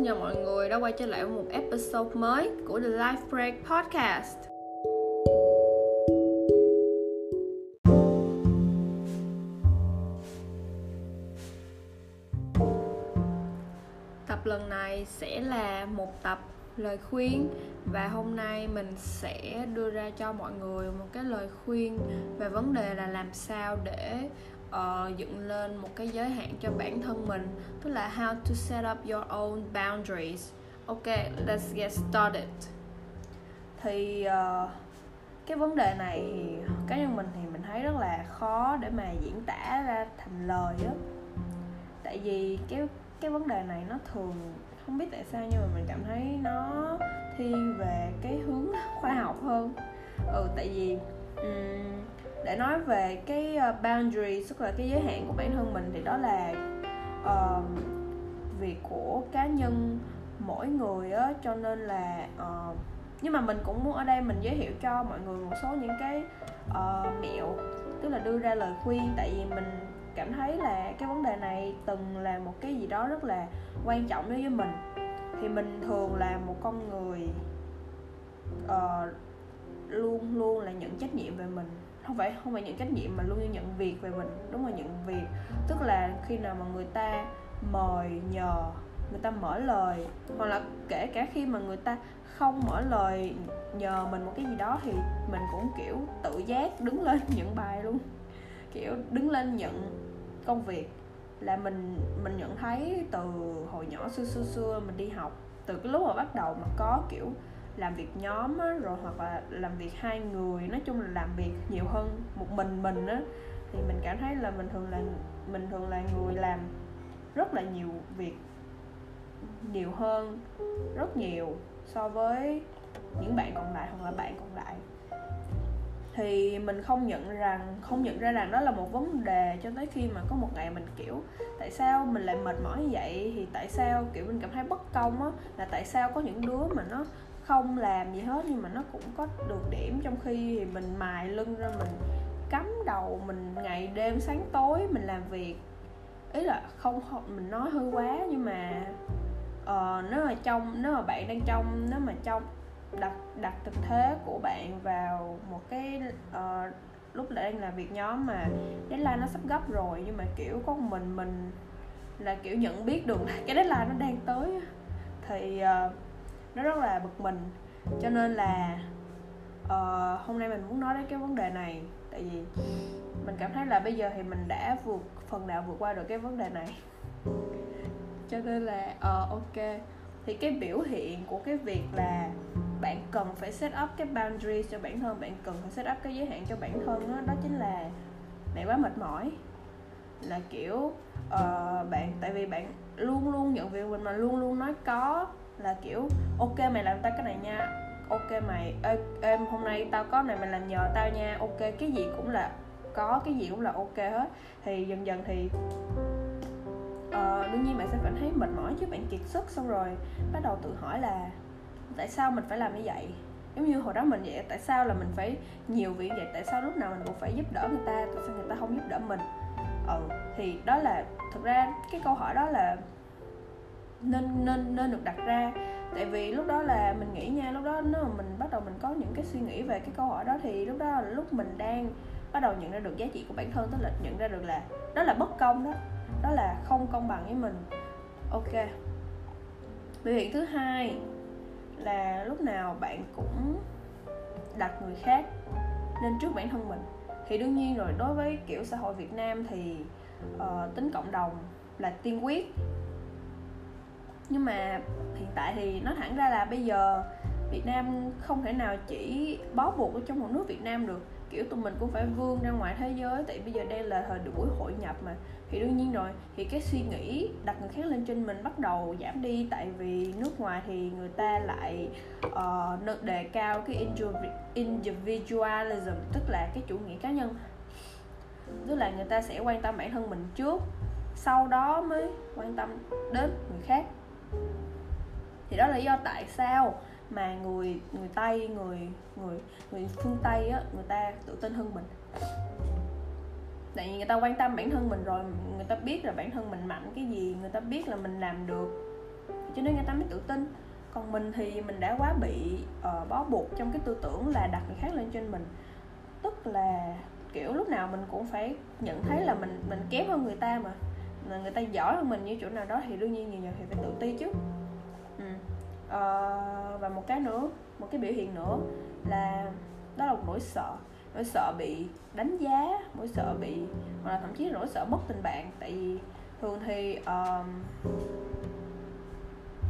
xin chào mọi người đã quay trở lại với một episode mới của The Life Break Podcast. Tập lần này sẽ là một tập lời khuyên và hôm nay mình sẽ đưa ra cho mọi người một cái lời khuyên về vấn đề là làm sao để uh, dựng lên một cái giới hạn cho bản thân mình tức là how to set up your own boundaries. Ok let's get started. Thì uh, cái vấn đề này thì cá nhân mình thì mình thấy rất là khó để mà diễn tả ra thành lời á. Tại vì cái cái vấn đề này nó thường không biết tại sao nhưng mà mình cảm thấy nó thiên về cái hướng khoa học hơn. Ừ tại vì um, để nói về cái ờ, boundary tức là cái giới hạn của bản thân mình thì đó là uh, việc của cá nhân mỗi người á. Cho nên là uh, nhưng mà mình cũng muốn ở đây mình giới thiệu cho mọi người một số những cái uh, mẹo tức là đưa ra lời khuyên. Tại vì mình cảm thấy là cái vấn đề này từng là một cái gì đó rất là quan trọng đối với mình. Thì mình thường là một con người uh, luôn luôn là nhận trách nhiệm về mình không phải không phải nhận trách nhiệm mà luôn nhận việc về mình. Đúng rồi, nhận việc. Tức là khi nào mà người ta mời, nhờ, người ta mở lời, hoặc là kể cả khi mà người ta không mở lời, nhờ mình một cái gì đó thì mình cũng, kiểu, tự giác đứng lên nhận bài luôn. Kiểu, đứng lên nhận công việc. Là mình mình nhận thấy từ hồi nhỏ, xưa xưa xưa mình đi học, từ cái lúc mà bắt đầu mà có, kiểu làm việc nhóm á, rồi hoặc là làm việc hai người nói chung là làm việc nhiều hơn một mình mình á thì mình cảm thấy là mình thường là mình thường là người làm rất là nhiều việc nhiều hơn rất nhiều so với những bạn còn lại hoặc là bạn còn lại. Thì mình không nhận rằng không nhận ra rằng đó là một vấn đề cho tới khi mà có một ngày mình kiểu tại sao mình lại mệt mỏi như vậy thì tại sao kiểu mình cảm thấy bất công á là tại sao có những đứa mà nó không làm gì hết nhưng mà nó cũng có được điểm trong khi thì mình mài lưng ra mình cắm đầu mình ngày đêm sáng tối mình làm việc. Ý là không mình nói hơi quá nhưng mà uh, nếu mà trong nếu mà bạn đang trong nếu mà trong đặt đặt thực thế của bạn vào một cái uh, lúc đang làm việc nhóm mà deadline nó sắp gấp rồi nhưng mà kiểu có mình mình là kiểu nhận biết được cái deadline nó đang tới thì uh, nó rất là bực mình. Cho nên là uh, hôm nay mình muốn nói đến cái vấn đề này. Tại vì mình cảm thấy là bây giờ thì mình đã vượt phần nào vượt qua được cái vấn đề này. Cho nên là uh, ok. Thì cái biểu hiện của cái việc là bạn cần phải set up cái boundary cho bản thân bạn cần phải set up cái giới hạn cho bản thân đó, đó chính là bạn quá mệt mỏi. Là kiểu uh, bạn tại vì bạn luôn luôn nhận việc mình mà luôn luôn nói có là kiểu ok mày làm tao cái này nha. Ok mày ê, em hôm nay tao có này mày làm nhờ tao nha. Ok cái gì cũng là có cái gì cũng là ok hết. Thì dần dần thì uh, đương nhiên bạn sẽ cảm thấy mệt mỏi chứ bạn kiệt sức xong rồi bắt đầu tự hỏi là tại sao mình phải làm như vậy? Giống như hồi đó mình vậy tại sao là mình phải nhiều việc vậy? Tại sao lúc nào mình cũng phải giúp đỡ người ta? Tại sao người ta không giúp đỡ mình? Ừ thì đó là thực ra cái câu hỏi đó là nên nên nên được đặt ra. Tại vì lúc đó là mình nghĩ nha lúc đó nếu mà mình bắt đầu mình có những cái suy nghĩ về cái câu hỏi đó thì lúc đó là lúc mình đang bắt đầu nhận ra được giá trị của bản thân tức là nhận ra được là đó là bất công đó đó là không công bằng với mình. Ok. Biểu hiện thứ hai là lúc nào bạn cũng đặt người khác lên trước bản thân mình. Thì đương nhiên rồi đối với kiểu xã hội Việt Nam thì uh, tính cộng đồng là tiên quyết nhưng mà hiện tại thì nó thẳng ra là bây giờ Việt Nam không thể nào chỉ bó buộc ở trong một nước Việt Nam được. Kiểu tụi mình cũng phải vươn ra ngoài thế giới tại bây giờ đây là thời buổi hội nhập mà. Thì đương nhiên rồi thì cái suy nghĩ đặt người khác lên trên mình bắt đầu giảm đi tại vì nước ngoài thì người ta lại uh, đề cao cái individualism tức là cái chủ nghĩa cá nhân. Tức là người ta sẽ quan tâm bản thân mình trước sau đó mới quan tâm đến người khác thì đó là lý do tại sao mà người người tây người người người phương tây á người ta tự tin hơn mình. Tại vì người ta quan tâm bản thân mình rồi người ta biết là bản thân mình mạnh cái gì người ta biết là mình làm được. Cho nên người ta mới tự tin. Còn mình thì mình đã quá bị uh, bó buộc trong cái tư tưởng là đặt người khác lên trên mình. Tức là kiểu lúc nào mình cũng phải nhận thấy là mình mình kém hơn người ta mà. Người ta giỏi hơn mình như chỗ nào đó thì đương nhiên nhiều nhiều thì phải tự ti chứ uh, và một cái nữa một cái biểu hiện nữa là đó là một nỗi sợ. Nỗi sợ bị đánh giá nỗi sợ bị hoặc là thậm chí là nỗi sợ mất tình bạn. Tại vì thường thì um,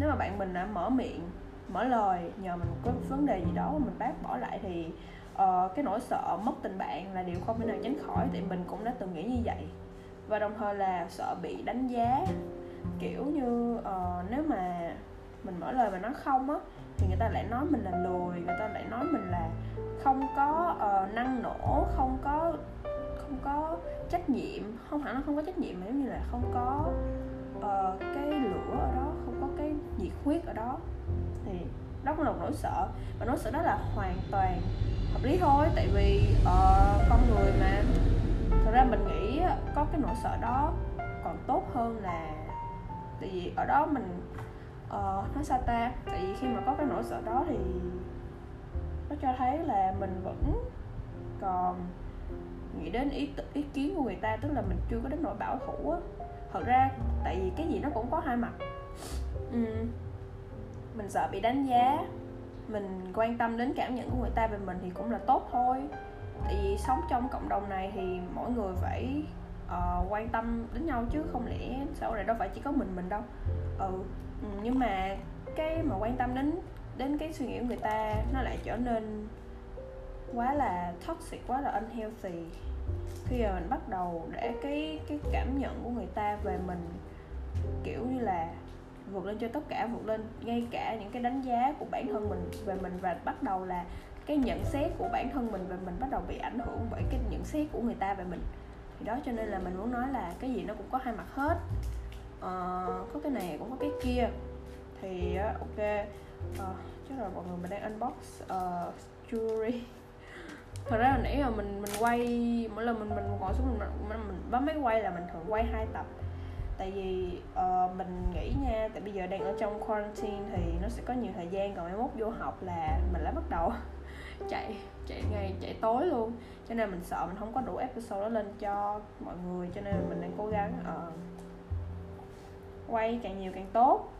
nếu mà bạn mình đã mở miệng mở lời nhờ mình có vấn đề gì đó mình bác bỏ lại thì uh, cái nỗi sợ mất tình bạn là điều không thể nào tránh khỏi. Tại mình cũng đã từng nghĩ như vậy. Và đồng thời là sợ bị đánh giá kiểu như uh, nếu mà mình mở lời mà nói không á thì người ta lại nói mình là lười người ta lại nói mình là không có uh, năng nổ không có không có trách nhiệm. Không hẳn là không có trách nhiệm mà giống như là không có uh, cái lửa ở đó không có cái nhiệt huyết ở đó. Thì đó cũng là một nỗi sợ và nỗi sợ đó là hoàn toàn hợp lý thôi tại vì uh, con người mà. Thật ra mình nghĩ có cái nỗi sợ đó còn tốt hơn là tại vì ở đó mình uh, nói sao ta? Tại vì khi mà có cái nỗi sợ đó thì nó cho thấy là mình vẫn còn nghĩ đến ý ý kiến của người ta tức là mình chưa có đến nỗi bảo thủ á. Thật ra tại vì cái gì nó cũng có hai mặt. Uhm, mình sợ bị đánh giá mình quan tâm đến cảm nhận của người ta về mình thì cũng là tốt thôi. Tại vì sống trong cộng đồng này thì mỗi người phải uh, quan tâm đến nhau chứ không lẽ sau này đâu phải chỉ có mình mình đâu. Ừ ừ nhưng mà cái mà quan tâm đến đến cái suy nghĩ của người ta, nó lại trở nên quá là toxic, quá là unhealthy. Khi mà mình bắt đầu để cái cái cảm nhận của người ta về mình, kiểu như là vượt lên cho tất cả, vượt lên ngay cả những cái đánh giá của bản thân mình về mình và bắt đầu là cái nhận xét của bản thân mình về mình bắt đầu bị ảnh hưởng bởi cái nhận xét của người ta về mình. Thì đó, cho nên là mình muốn nói là cái gì nó cũng có hai mặt hết uh, có cái này cũng có cái kia. Thì uh, ok. Uh, chắc là mọi người mình đang unbox uh, jewelry. Thật ra là nãy là mình mình quay mỗi lần mình mình ngồi xuống mình, mình, mình bấm máy quay là mình thường quay hai tập. Tại vì uh, mình nghĩ nha tại bây giờ đang ở trong quarantine thì nó sẽ có nhiều thời gian còn mai mốt vô học là mình lại bắt đầu chạy chạy ngày chạy tối luôn. Cho nên mình sợ mình không có đủ episode đó lên cho mọi người cho nên mình đang cố gắng uh, quay càng nhiều càng tốt.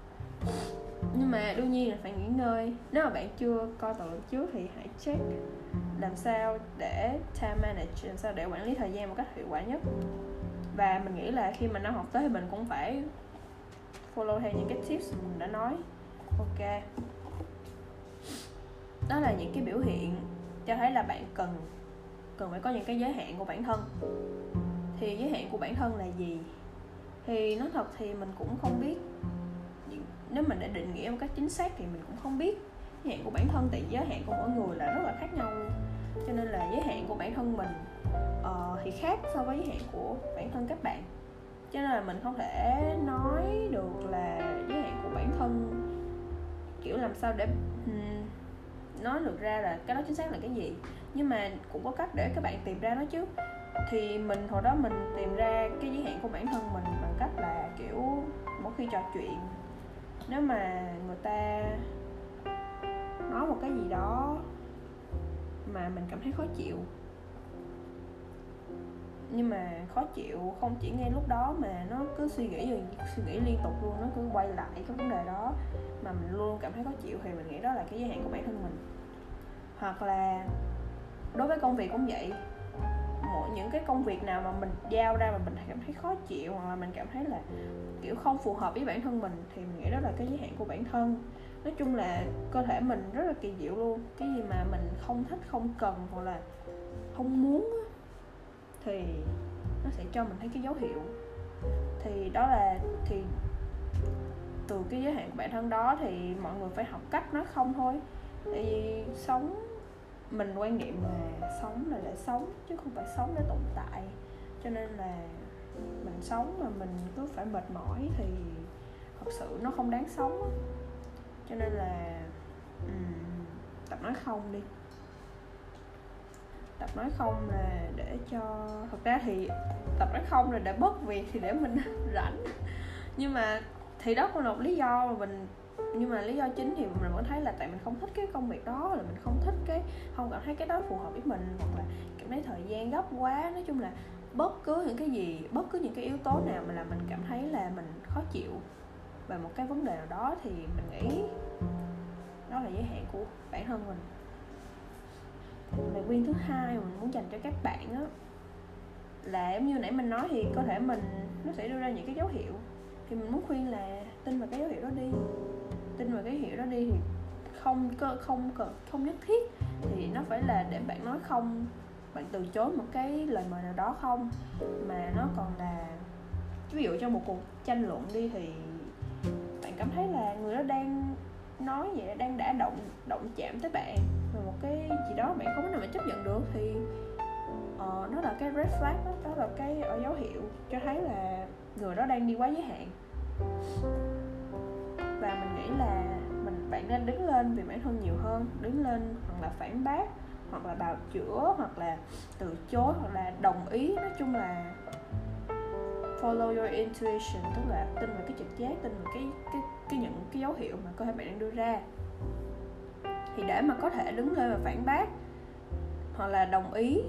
Nhưng mà đương nhiên là phải nghỉ ngơi. Nếu mà bạn chưa coi tập trước thì hãy check làm sao để time manage, làm sao để quản lý thời gian một cách hiệu quả nhất. Và mình nghĩ là khi mà năm học tới thì mình cũng phải follow theo những cái tips mình đã nói. Ok. Đó là những cái biểu hiện cho thấy là bạn cần cần phải có những cái giới hạn của bản thân. Thì giới hạn của bản thân là gì? Thì nói thật thì mình cũng không biết. Nếu mình đã định nghĩa một cách chính xác thì mình cũng không biết. Giới hạn của bản thân tại giới hạn của mỗi người là rất là khác nhau. Cho nên là giới hạn của bản thân mình uh, thì khác so với giới hạn của bản thân các bạn. Cho nên là mình không thể nói được là giới hạn của bản thân kiểu làm sao để um, nói được ra là cái đó chính xác là cái gì. Nhưng mà cũng có cách để các bạn tìm ra nó chứ. Thì mình hồi đó mình tìm ra cái giới hạn của bản thân mình kiểu, mỗi khi trò chuyện, nếu mà người ta nói một cái gì đó mà mình cảm thấy khó chịu, nhưng mà khó chịu không chỉ ngay lúc đó mà nó cứ suy nghĩ rồi suy nghĩ liên tục luôn, nó cứ quay lại cái vấn đề đó mà mình luôn cảm thấy khó chịu thì mình nghĩ đó là cái giới hạn của bản thân mình. Hoặc là đối với công việc cũng vậy mỗi những cái công việc nào mà mình giao ra mà mình cảm thấy khó chịu hoặc là mình cảm thấy là kiểu không phù hợp với bản thân mình thì mình nghĩ đó là cái giới hạn của bản thân. Nói chung là cơ thể mình rất là kỳ diệu luôn. Cái gì mà mình không thích, không cần hoặc là không muốn thì nó sẽ cho mình thấy cái dấu hiệu. Thì đó là, thì từ cái giới hạn của bản thân đó thì mọi người phải học cách nói không thôi. Tại vì sống mình quan niệm là sống là để sống chứ không phải sống để tồn tại. Cho nên là mình sống mà mình cứ phải mệt mỏi thì thật sự nó không đáng sống. Cho nên là um, tập nói không đi. Tập nói không là để cho thật ra thì tập nói không là để bớt việc thì để mình rảnh. Nhưng mà thì đó cũng là một lý do mà mình nhưng mà lý do chính thì mình vẫn thấy là tại mình không thích cái công việc đó là mình không thích cái, không cảm thấy cái đó phù hợp với mình, hoặc là cảm thấy thời gian gấp quá. Nói chung là bất cứ những cái gì, bất cứ những cái yếu tố nào mà làm mình cảm thấy là mình khó chịu về một cái vấn đề nào đó thì mình nghĩ đó là giới hạn của bản thân mình. Lời khuyên thứ hai mình muốn dành cho các bạn á, là giống như nãy mình nói thì có thể mình nó sẽ đưa ra những cái dấu hiệu. Thì mình muốn khuyên là tin vào cái dấu hiệu đó đi tin vào cái hiệu đó đi thì không cơ không cần không nhất thiết. Thì nó phải là để bạn nói không bạn từ chối một cái lời mời nào đó không. Mà nó còn là ví dụ trong một cuộc tranh luận đi thì bạn cảm thấy là người đó đang nói vậy đang đã động động chạm tới bạn rồi một cái gì đó bạn không có nào mà chấp nhận được thì uh, nó là cái red flag đó, đó là cái uh, dấu hiệu cho thấy là người đó đang đi quá giới hạn và mình nghĩ là mình bạn nên đứng lên vì bản thân nhiều hơn. Đứng lên hoặc là phản bác, hoặc là bào chữa, hoặc là từ chối, hoặc là đồng ý. Nói chung là follow your intuition, tức là tin vào cái trực giác, tin vào cái cái cái những cái dấu hiệu mà cơ thể bạn đang đưa ra. Thì để mà có thể đứng lên và phản bác, hoặc là đồng ý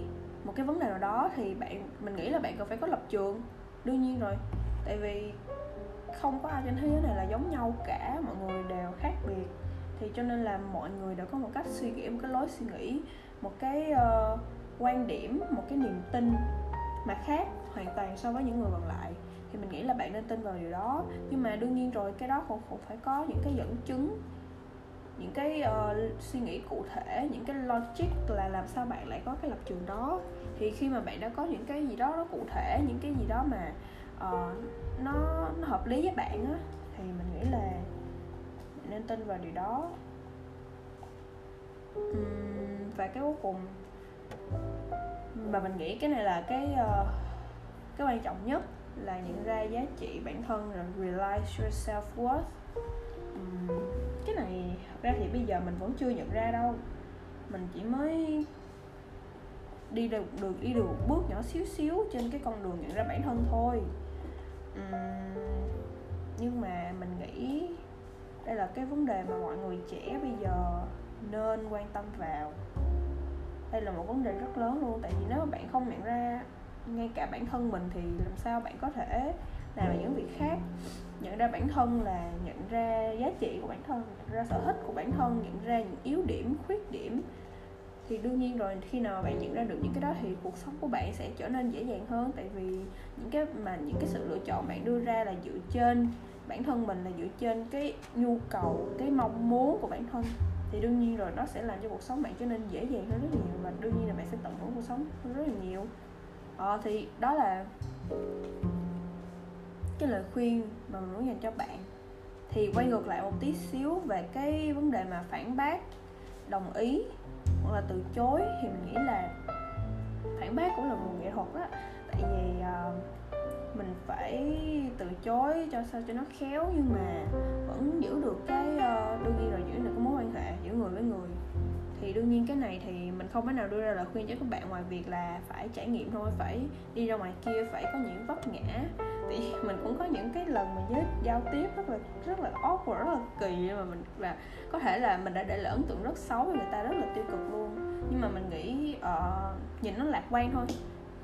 một cái vấn đề nào đó, thì bạn, mình nghĩ là bạn cần phải có lập trường. Đương nhiên rồi, tại vì không có ai trên thế giới này là giống nhau cả mọi người đều khác biệt. Thì cho nên là mọi người đều có một cách suy nghĩ một cái lối suy nghĩ một cái uh, quan điểm một cái niềm tin mà khác hoàn toàn so với những người còn lại. Thì mình nghĩ là bạn nên tin vào điều đó. Nhưng mà đương nhiên rồi cái đó cũng, cũng phải có những cái dẫn chứng những cái uh, suy nghĩ cụ thể những cái logic là làm sao bạn lại có cái lập trường đó. Thì khi mà bạn đã có những cái gì đó nó cụ thể những cái gì đó mà uh, nó nó hợp lý với bạn á thì mình nghĩ là mình nên tin vào điều đó. Uhm, và cái cuối cùng mà mình nghĩ cái này là cái uh, cái quan trọng nhất là nhận ra giá trị bản thân là realize your self worth uhm, cái này thật ra thì bây giờ mình vẫn chưa nhận ra đâu. Mình chỉ mới đi được được đi được một bước nhỏ xíu xíu trên cái con đường nhận ra bản thân thôi nhưng mà mình nghĩ đây là cái vấn đề mà mọi người trẻ bây giờ nên quan tâm vào. Đây là một vấn đề rất lớn luôn, tại vì nếu mà bạn không nhận ra ngay cả bản thân mình thì làm sao bạn có thể làm những việc khác? Nhận ra bản thân là nhận ra giá trị của bản thân, nhận ra sở thích của bản thân, nhận ra những yếu điểm, khuyết điểm thì đương nhiên rồi khi nào bạn nhận ra được những cái đó thì cuộc sống của bạn sẽ trở nên dễ dàng hơn. Tại vì những cái mà những cái sự lựa chọn bạn đưa ra là dựa trên bản thân mình là dựa trên cái nhu cầu cái mong muốn của bản thân. Thì đương nhiên rồi nó sẽ làm cho cuộc sống bạn trở nên dễ dàng hơn rất nhiều và đương nhiên là bạn sẽ tận hưởng cuộc sống rất là nhiều. Ờ, thì đó là cái lời khuyên mà mình muốn dành cho bạn. Thì quay ngược lại một tí xíu về cái vấn đề mà phản bác đồng ý hoặc là từ chối thì mình nghĩ là phản bác cũng là một nghệ thuật đó tại vì uh, mình phải từ chối cho sao cho nó khéo nhưng mà vẫn giữ được cái uh, đôi khi rồi giữ được cái mối quan hệ giữa người với người thì đương nhiên cái này thì mình không thể nào đưa ra lời khuyên cho các bạn ngoài việc là phải trải nghiệm thôi phải đi ra ngoài kia phải có những vấp ngã. Thì mình cũng có những cái lần mà với giao tiếp rất là rất là awkward rất là kỳ mà mình và có thể là mình đã để lại ấn tượng rất xấu với người ta rất là tiêu cực luôn. Nhưng mà mình nghĩ uh, nhìn nó lạc quan thôi.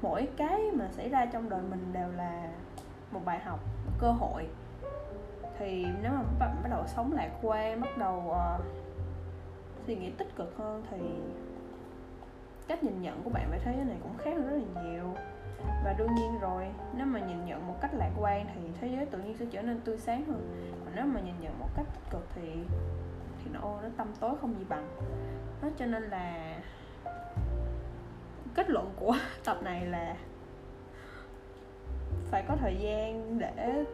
Mỗi cái mà xảy ra trong đời mình đều là một bài học một cơ hội. Thì nếu mà bạn bắt đầu sống lạc quan bắt đầu uh, suy nghĩ tích cực hơn thì cách nhìn nhận của bạn về thế giới này cũng khác rất là nhiều. Và đương nhiên rồi, nếu mà nhìn nhận một cách lạc quan thì thế giới tự nhiên sẽ trở nên tươi sáng hơn. Còn nếu mà nhìn nhận một cách tích cực thì thì nó nó tâm tối không gì bằng. Đó, cho nên là kết luận của tập này là phải có thời gian để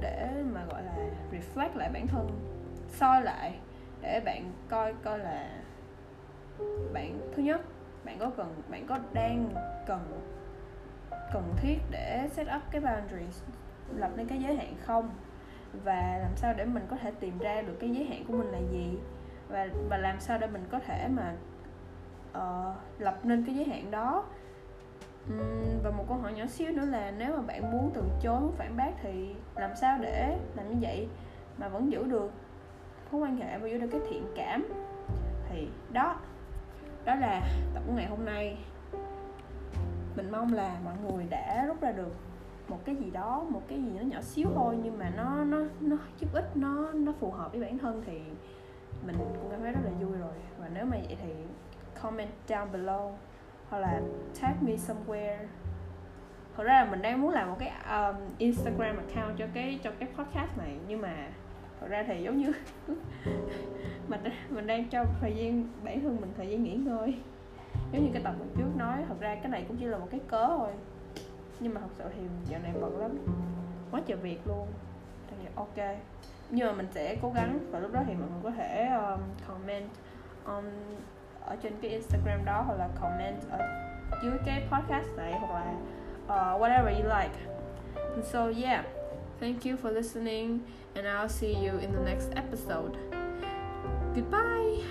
để mà, gọi là, reflect lại bản thân, soi lại để bạn coi coi là bạn thứ nhất bạn có cần bạn có đang cần cần thiết để set up cái boundaries lập nên cái giới hạn không? Và làm sao để mình có thể tìm ra được cái giới hạn của mình là gì? Và và làm sao để mình có thể mà uh, lập nên cái giới hạn đó? Uhm, và một câu hỏi nhỏ xíu nữa là nếu mà bạn muốn từ chối muốn phản bác thì làm sao để làm như vậy mà vẫn giữ được? Mối quan hệ và giữ được cái thiện cảm. Thì đó đó là tập của ngày hôm nay. Mình mong là mọi người đã rút ra được một cái gì đó một cái gì nó nhỏ xíu thôi nhưng mà nó nó nó giúp ích nó nó phù hợp với bản thân thì mình cũng cảm thấy rất là vui rồi. Và nếu mà vậy thì comment down below hoặc là tag me somewhere. Thật ra là mình đang muốn làm một cái um, Instagram account cho cái cho cái podcast này nhưng mà thật ra thì giống như mình mình đang cho thời gian bản thân mình thời gian nghỉ ngơi. Giống như cái tập mình trước nói thật ra cái này cũng chỉ là một cái cớ thôi. Nhưng mà thật sự thì giờ này bận lắm quá trời việc luôn. Thì ok nhưng mà mình sẽ cố gắng và lúc đó thì mọi người có thể um, comment um, ở trên cái Instagram đó hoặc là comment ở dưới cái podcast này hoặc là uh, whatever you like. And so yeah. Thank you for listening and I'll see you in the next episode. Goodbye